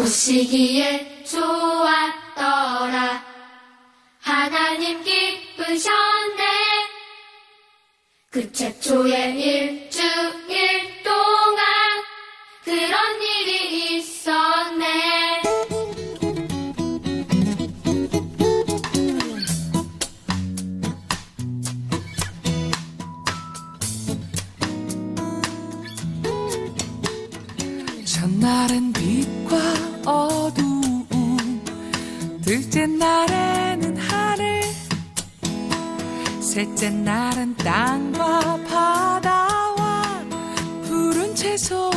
보시기에 좋았더라. 하나님 기쁘셨네. 그 최초의 일주 둘째 날에는 하늘 셋째 날은 땅과 바다와 푸른 채소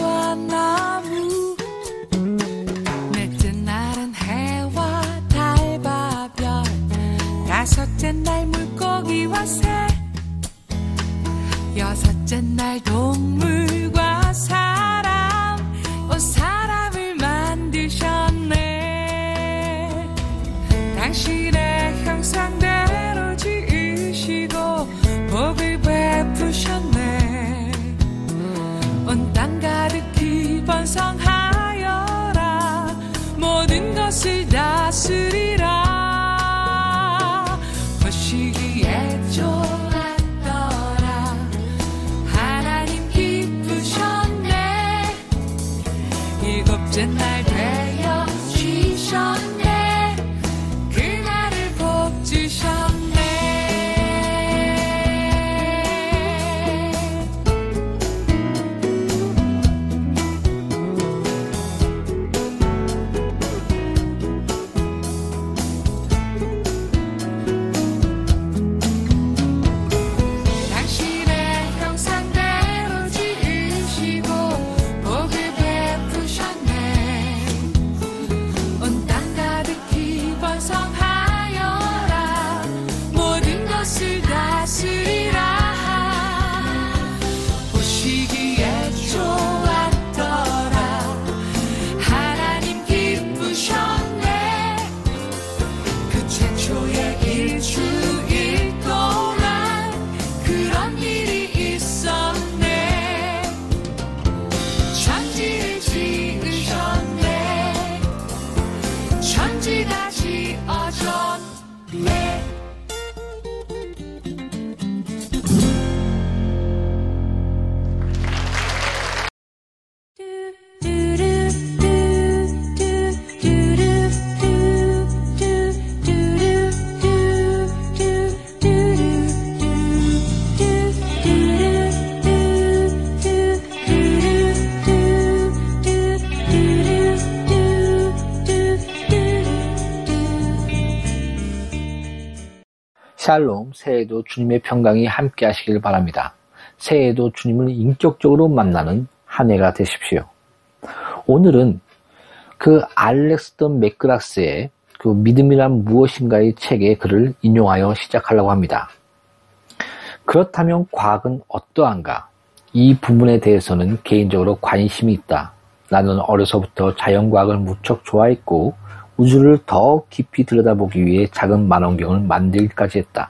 일 샬롬, 새해에도 주님의 평강이 함께 하시길 바랍니다. 새해에도 주님을 인격적으로 만나는 한 해가 되십시오. 오늘은 그 알렉스 던 맥그락스의 그 믿음이란 무엇인가의 책의 글을 인용하여 시작하려고 합니다. 그렇다면 과학은 어떠한가? 이 부분에 대해서는 개인적으로 관심이 있다. 나는 어려서부터 자연과학을 무척 좋아했고 우주를 더 깊이 들여다보기 위해 작은 만원경을 만들기까지 했다.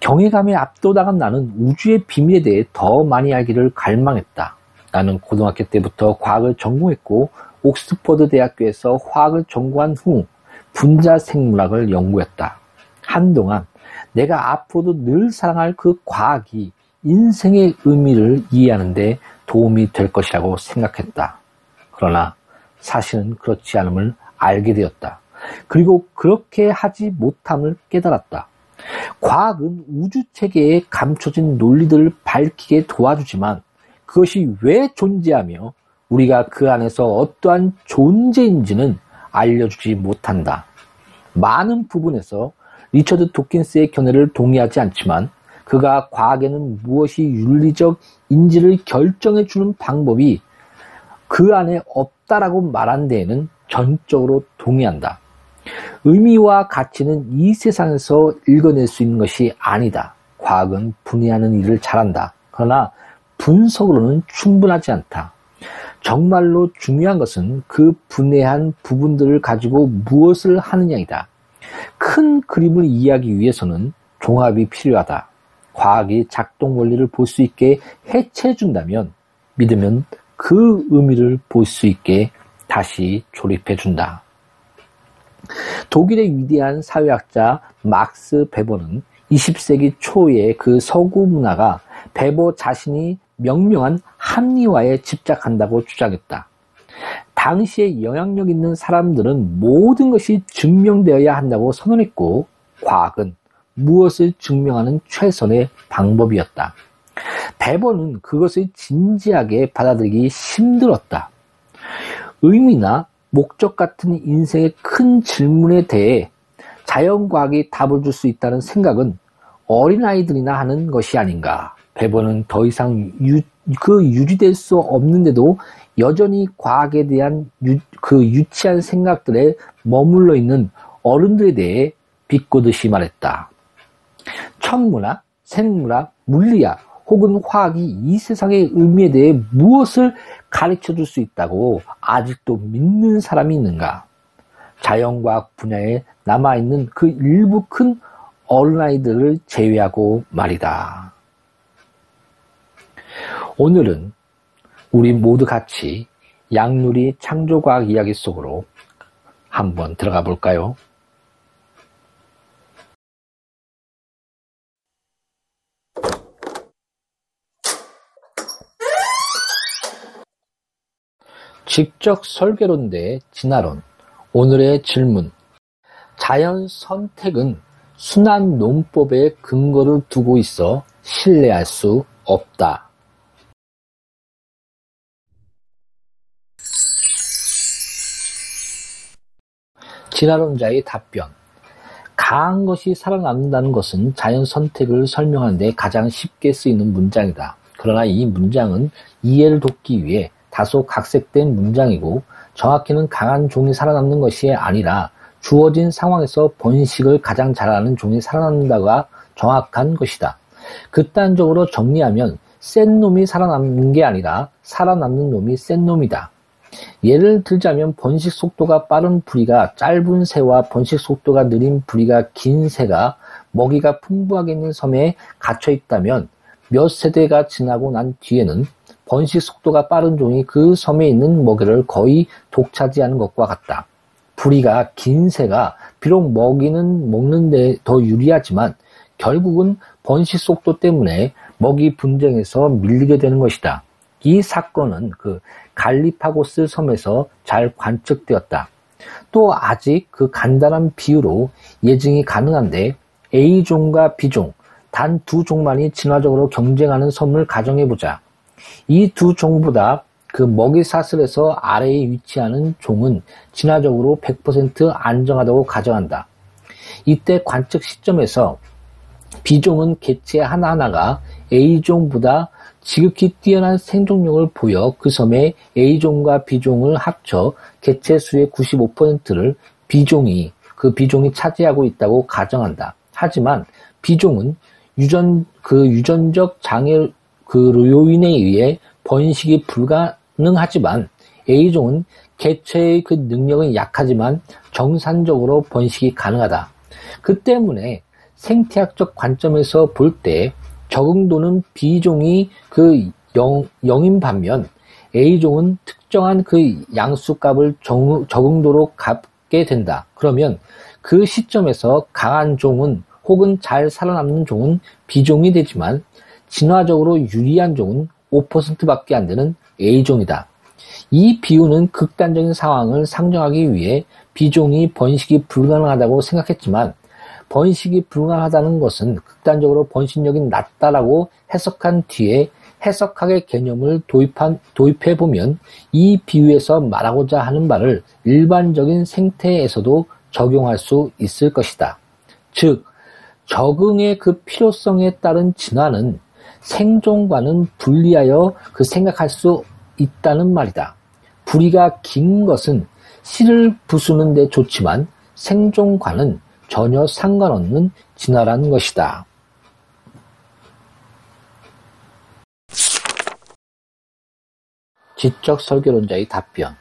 경외감에 압도당한 나는 우주의 비밀에 대해 더 많이 알기를 갈망했다. 나는 고등학교 때부터 과학을 전공했고 옥스퍼드 대학교에서 화학을 전공한 후 분자 생물학을 연구했다. 한동안 내가 앞으로도 늘 사랑할 그 과학이 인생의 의미를 이해하는데 도움이 될 것이라고 생각했다. 그러나 사실은 그렇지 않음을 알게 되었다. 그리고 그렇게 하지 못함을 깨달았다. 과학은 우주 체계에 감춰진 논리들을 밝히게 도와주지만 그것이 왜 존재하며 우리가 그 안에서 어떠한 존재인지는 알려주지 못한다. 많은 부분에서 리처드 도킨스의 견해를 동의하지 않지만 그가 과학에는 무엇이 윤리적 인지를 결정해 주는 방법이 그 안에 없다라고 말한 데에는 전적으로 동의한다. 의미와 가치는 이 세상에서 읽어낼 수 있는 것이 아니다. 과학은 분해하는 일을 잘한다. 그러나 분석으로는 충분하지 않다. 정말로 중요한 것은 그 분해한 부분들을 가지고 무엇을 하느냐이다. 큰 그림을 이해하기 위해서는 종합이 필요하다. 과학이 작동 원리를 볼 수 있게 해체해준다면 믿으면 그 의미를 볼 수 있게 다시 조립해 준다. 독일의 위대한 사회학자 막스 베버는 20세기 초에 그 서구 문화가 베버 자신이 명명한 합리화에 집착한다고 주장했다. 당시에 영향력 있는 사람들은 모든 것이 증명되어야 한다고 선언했고, 과학은 무엇을 증명하는 최선의 방법이었다. 베버는 그것을 진지하게 받아들이기 힘들었다. 의미나 목적 같은 인생의 큰 질문에 대해 자연과학이 답을 줄 수 있다는 생각은 어린아이들이나 하는 것이 아닌가. 베버는 더 이상 유, 그 유지될 수 없는데도 여전히 과학에 대한 유, 그 유치한 생각들에 머물러 있는 어른들에 대해 비꼬듯이 말했다. 천문학, 생물학, 물리학 혹은 화학이 이 세상의 의미에 대해 무엇을 가르쳐 줄 수 있다고 아직도 믿는 사람이 있는가? 자연과학 분야에 남아있는 그 일부 큰 어린아이들을 제외하고 말이다. 오늘은 우리 모두 같이 양누리 창조과학 이야기 속으로 한번 들어가 볼까요? 직접 설계론 대 진화론. 오늘의 질문. 자연 선택은 순환 논법에 근거를 두고 있어 신뢰할 수 없다. 진화론자의 답변. 강한 것이 살아남는다는 것은 자연 선택을 설명하는 데 가장 쉽게 쓰이는 문장이다. 그러나 이 문장은 이해를 돕기 위해 다소 각색된 문장이고 정확히는 강한 종이 살아남는 것이 아니라 주어진 상황에서 번식을 가장 잘하는 종이 살아남는다가 정확한 것이다. 극단적으로 정리하면 센 놈이 살아남는 게 아니라 살아남는 놈이 센 놈이다. 예를 들자면 번식 속도가 빠른 부리가 짧은 새와 번식 속도가 느린 부리가 긴 새가 먹이가 풍부하게 있는 섬에 갇혀 있다면 몇 세대가 지나고 난 뒤에는 번식 속도가 빠른 종이 그 섬에 있는 먹이를 거의 독차지하는 것과 같다. 부리가 긴 새가 비록 먹이는 먹는 데 더 유리하지만 결국은 번식 속도 때문에 먹이 분쟁에서 밀리게 되는 것이다. 이 사건은 그 갈리파고스 섬에서 잘 관측되었다. 또 아직 그 간단한 비유로 예증이 가능한데 A종과 B종, 단 두 종만이 진화적으로 경쟁하는 섬을 가정해보자. 이 두 종보다 그 먹이 사슬에서 아래에 위치하는 종은 진화적으로 100% 안정하다고 가정한다. 이때 관측 시점에서 B종은 개체 하나하나가 A종보다 지극히 뛰어난 생존력을 보여 그 섬에 A종과 B종을 합쳐 개체 수의 95%를 B종이 그 B종이 차지하고 있다고 가정한다. 하지만 B종은 유전 그 유전적 장애 그 요인에 의해 번식이 불가능하지만 A종은 개체의 그 능력은 약하지만 정상적으로 번식이 가능하다. 그 때문에 생태학적 관점에서 볼 때 적응도는 B종이 그 0, 0인 반면 A종은 특정한 그 양수값을 정, 적응도로 갖게 된다. 그러면 그 시점에서 강한 종은 혹은 잘 살아남는 종은 B종이 되지만 진화적으로 유리한 종은 5%밖에 안 되는 A종이다. 이 비유는 극단적인 상황을 상정하기 위해 B종이 번식이 불가능하다고 생각했지만 번식이 불가능하다는 것은 극단적으로 번식력이 낮다라고 해석한 뒤에 해석학의 개념을 도입한, 도입해보면 이 비유에서 말하고자 하는 바를 일반적인 생태에서도 적용할 수 있을 것이다. 즉, 적응의 그 필요성에 따른 진화는 생존과는 분리하여 그 생각할 수 있다는 말이다. 부리가 긴 것은 씨를 부수는 데 좋지만 생존과는 전혀 상관없는 진화라는 것이다. 지적 설계론자의 답변.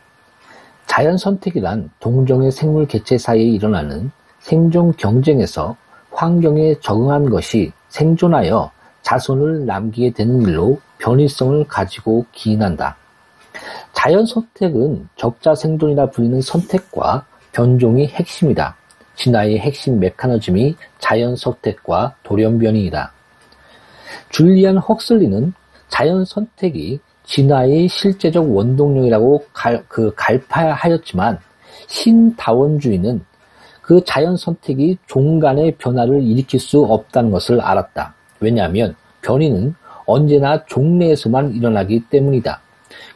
자연 선택이란 동종의 생물 개체 사이에 일어나는 생존 경쟁에서 환경에 적응한 것이 생존하여 자손을 남기게 되는 일로 변이성을 가지고 기인한다. 자연 선택은 적자 생존이라 불리는 선택과 변종이 핵심이다. 진화의 핵심 메커니즘이 자연 선택과 돌연변이이다. 줄리안 헉슬리는 자연 선택이 진화의 실제적 원동력이라고 갈, 그 갈파하였지만 신다원주의는 그 자연 선택이 종간의 변화를 일으킬 수 없다는 것을 알았다. 왜냐하면 변이는 언제나 종내에서만 일어나기 때문이다.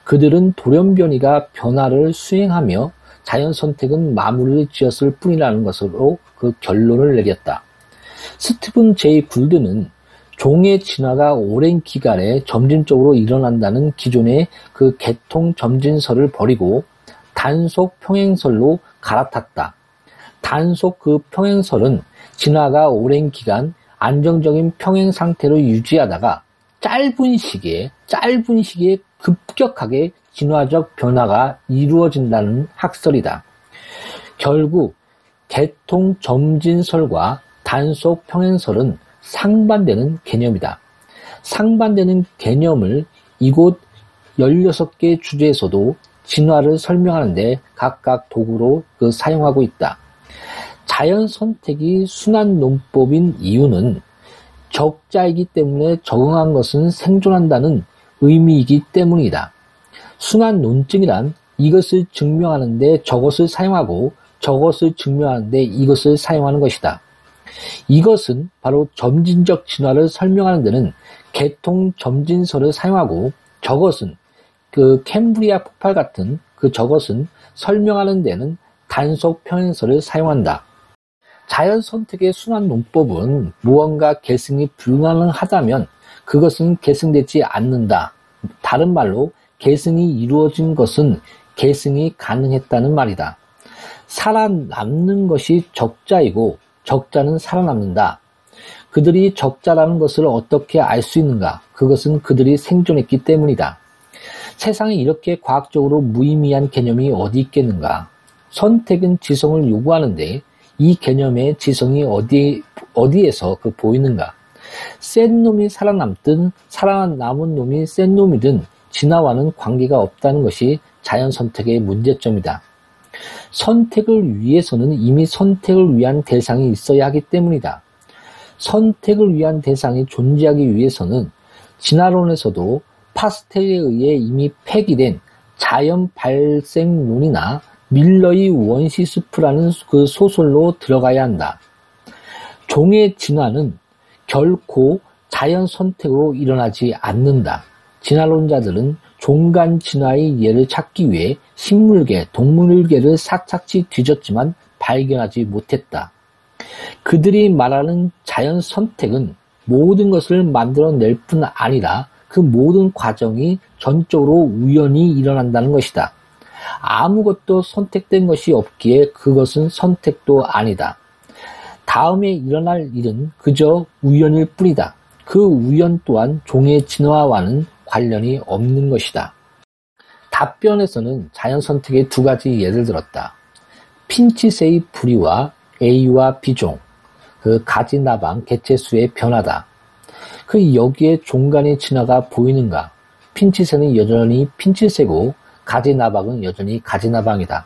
그들은 돌연변이가 변화를 수행하며 자연 선택은 마무리를 지었을 뿐이라는 것으로 그 결론을 내렸다. 스티븐 제이 굴드는 종의 진화가 오랜 기간에 점진적으로 일어난다는 기존의 그 개통 점진설을 버리고 단속 평행설로 갈아탔다. 단속 그 평행설은 진화가 오랜 기간 안정적인 평행 상태로 유지하다가 짧은 시기에 짧은 시기에 급격하게 진화적 변화가 이루어진다는 학설이다. 결국 개통 점진설과 단속 평행설은 상반되는 개념이다. 상반되는 개념을 이곳 16개 주제에서도 진화를 설명하는데 각각 도구로 그 사용하고 있다. 자연 선택이 순환 논법인 이유는 적자이기 때문에 적응한 것은 생존한다는 의미이기 때문이다. 순환 논증이란 이것을 증명하는데 저것을 사용하고 저것을 증명하는데 이것을 사용하는 것이다. 이것은 바로 점진적 진화를 설명하는 데는 개통 점진설을 사용하고 저것은 그 캠브리아 폭발 같은 그 저것은 설명하는 데는 단속 평행설을 사용한다. 자연 선택의 순환 논법은 무언가 계승이 불가능하다면 그것은 계승되지 않는다. 다른 말로 계승이 이루어진 것은 계승이 가능했다는 말이다. 살아남는 것이 적자이고 적자는 살아남는다. 그들이 적자라는 것을 어떻게 알 수 있는가? 그것은 그들이 생존했기 때문이다. 세상에 이렇게 과학적으로 무의미한 개념이 어디 있겠는가? 선택은 지성을 요구하는데 이 개념의 지성이 어디, 어디에서 그 보이는가? 센 놈이 살아남든 살아남은 놈이 센 놈이든 진화와는 관계가 없다는 것이 자연 선택의 문제점이다. 선택을 위해서는 이미 선택을 위한 대상이 있어야 하기 때문이다. 선택을 위한 대상이 존재하기 위해서는 진화론에서도 파스텔에 의해 이미 폐기된 자연 발생론이나 밀러의 원시 숲이라는 그 소설로 들어가야 한다. 종의 진화는 결코 자연 선택으로 일어나지 않는다. 진화론자들은 종간 진화의 예를 찾기 위해 식물계, 동물계를 사착지 뒤졌지만 발견하지 못했다. 그들이 말하는 자연 선택은 모든 것을 만들어낼 뿐 아니라 그 모든 과정이 전적으로 우연히 일어난다는 것이다. 아무것도 선택된 것이 없기에 그것은 선택도 아니다. 다음에 일어날 일은 그저 우연일 뿐이다. 그 우연 또한 종의 진화와는 관련이 없는 것이다. 답변에서는 자연 선택의 두 가지 예를 들었다. 핀치세의 부리와 A와 B종, 그 가지 나방 개체수의 변화다. 그 여기에 종간의 진화가 보이는가? 핀치세는 여전히 핀치세고 가지나방은 여전히 가지나방이다.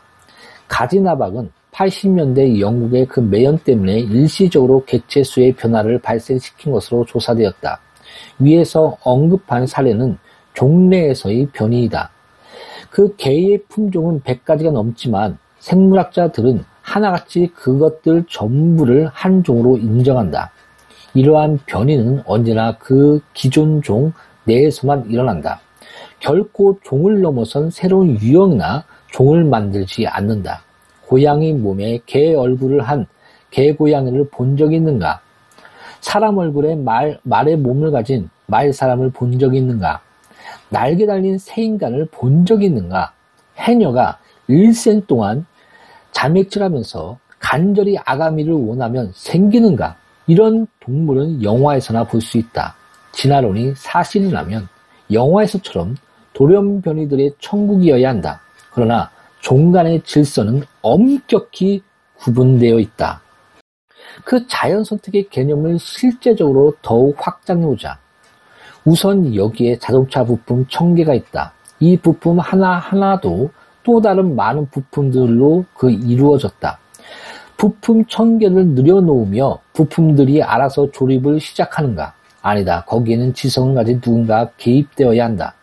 가지나방은 80년대 영국의 그 매연 때문에 일시적으로 개체수의 변화를 발생시킨 것으로 조사되었다. 위에서 언급한 사례는 종래에서의 변이이다. 그 개의 품종은 100가지가 넘지만 생물학자들은 하나같이 그것들 전부를 한 종으로 인정한다. 이러한 변이는 언제나 그 기존 종 내에서만 일어난다. 결코 종을 넘어선 새로운 유형이나 종을 만들지 않는다. 고양이 몸에 개 얼굴을 한 개고양이를 본 적이 있는가? 사람 얼굴에 말, 말의 몸을 가진 말 사람을 본 적이 있는가? 날개 달린 새 인간을 본 적이 있는가? 해녀가 일생 동안 자맥질하면서 간절히 아가미를 원하면 생기는가? 이런 동물은 영화에서나 볼 수 있다. 진화론이 사실이라면 영화에서처럼 돌연변이들의 천국이어야 한다. 그러나 종간의 질서는 엄격히 구분되어 있다. 그 자연 선택의 개념을 실제적으로 더욱 확장해보자. 우선 여기에 자동차 부품 천 개가 있다. 이 부품 하나하나도 또 다른 많은 부품들로 그 이루어졌다. 부품 천 개를 늘여놓으며 부품들이 알아서 조립을 시작하는가? 아니다. 거기에는 지성을 가진 누군가 개입되어야 한다.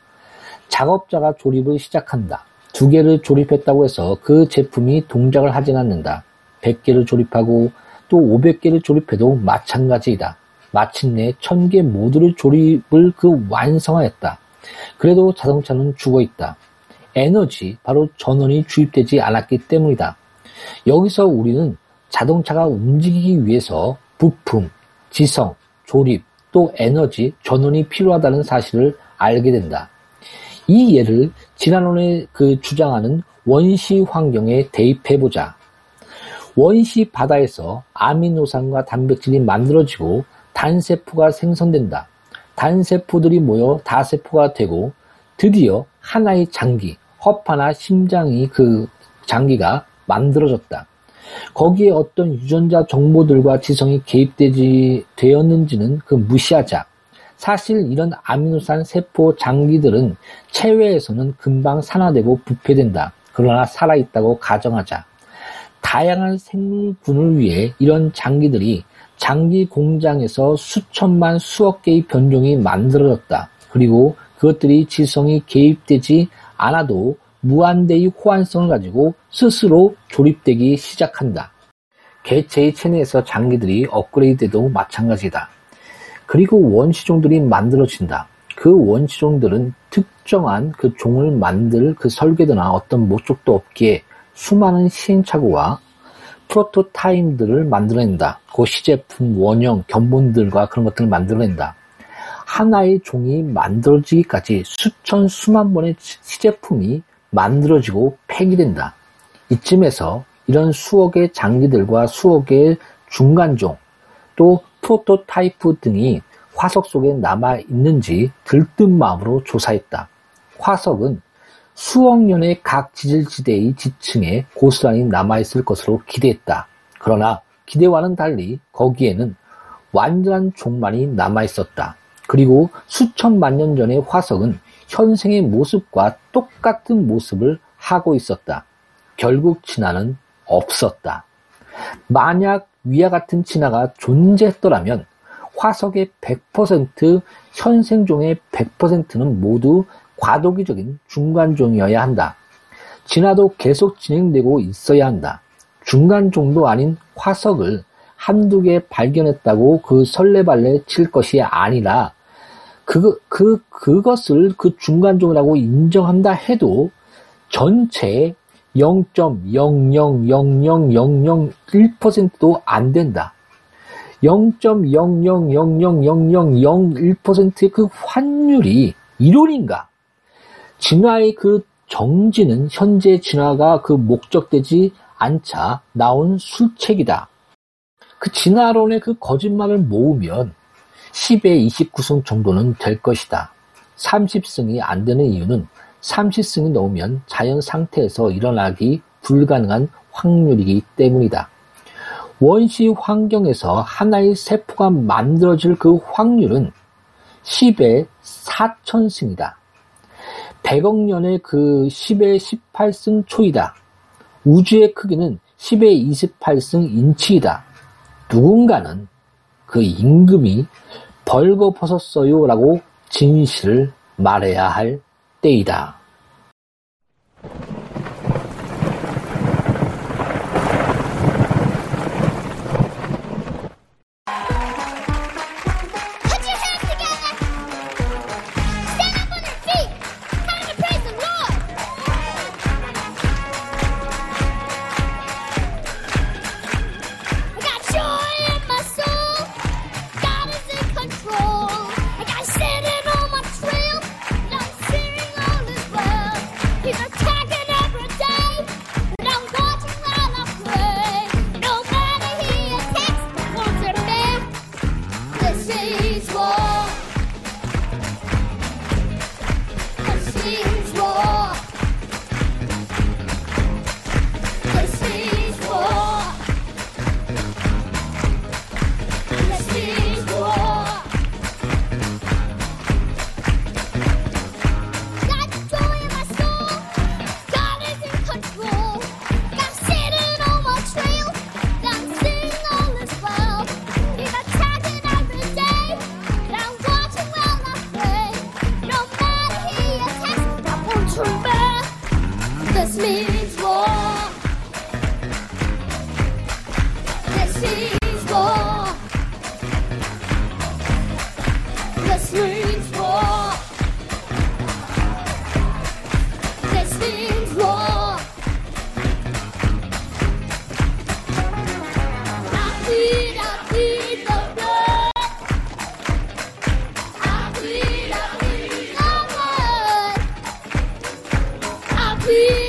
작업자가 조립을 시작한다. 두 개를 조립했다고 해서 그 제품이 동작을 하진 않는다. 100개를 조립하고 또 500개를 조립해도 마찬가지이다. 마침내 1000개 모두를 조립을 그 완성하였다. 그래도 자동차는 죽어 있다. 에너지, 바로 전원이 주입되지 않았기 때문이다. 여기서 우리는 자동차가 움직이기 위해서 부품, 지성, 조립, 또 에너지, 전원이 필요하다는 사실을 알게 된다. 이 예를 지난번에 그 주장하는 원시 환경에 대입해보자. 원시 바다에서 아미노산과 단백질이 만들어지고 단세포가 생성된다. 단세포들이 모여 다세포가 되고 드디어 하나의 장기, 허파나 심장이 그 장기가 만들어졌다. 거기에 어떤 유전자 정보들과 지성이 개입되지 되었는지는 그 무시하자. 사실 이런 아미노산 세포 장기들은 체외에서는 금방 산화되고 부패된다. 그러나 살아있다고 가정하자. 다양한 생물군을 위해 이런 장기들이 장기 공장에서 수천만 수억 개의 변종이 만들어졌다. 그리고 그것들이 지성이 개입되지 않아도 무한대의 호환성을 가지고 스스로 조립되기 시작한다. 개체의 체내에서 장기들이 업그레이드돼도 마찬가지다. 그리고 원시종들이 만들어진다. 그 원시종들은 특정한 그 종을 만들 그 설계도나 어떤 목적도 없기에 수많은 시행착오와 프로토타임들을 만들어낸다. 그 시제품, 원형, 견본들과 그런 것들을 만들어낸다. 하나의 종이 만들어지기까지 수천, 수만 번의 시제품이 만들어지고 폐기된다. 이쯤에서 이런 수억의 장기들과 수억의 중간종, 또 프로토타이프 등이 화석 속에 남아 있는지 들뜬 마음으로 조사했다. 화석은 수억 년의 각 지질지대의 지층에 고스란히 남아있을 것으로 기대했다. 그러나 기대와는 달리 거기에는 완전한 종만이 남아있었다. 그리고 수천만 년 전의 화석은 현생의 모습과 똑같은 모습을 하고 있었다. 결국 진화는 없었다. 만약 위와 같은 진화가 존재했더라면 화석의 100%, 현생종의 100%는 모두 과도기적인 중간종이어야 한다. 진화도 계속 진행되고 있어야 한다. 중간종도 아닌 화석을 한두 개 발견했다고 그 설레발레 칠 것이 아니라 그, 그, 그것을 그 중간 종이라고 인정한다 해도 전체 0.0000001%도 안 된다. 0.0000001%의 그 환율이 이론인가? 진화의 그 정지는 현재 진화가 그 목적되지 않자 나온 술책이다. 그 진화론의 그 거짓말을 모으면 10에 29승 정도는 될 것이다. 30승이 안 되는 이유는 30승이 넘으면 자연 상태에서 일어나기 불가능한 확률이기 때문이다. 원시 환경에서 하나의 세포가 만들어질 그 확률은 10의 4천승이다. 100억 년의 그 10의 18승 초이다. 우주의 크기는 10의 28승 인치이다. 누군가는 그 임금이 벌거벗었어요 라고 진실을 말해야 할 때이다. Thank you.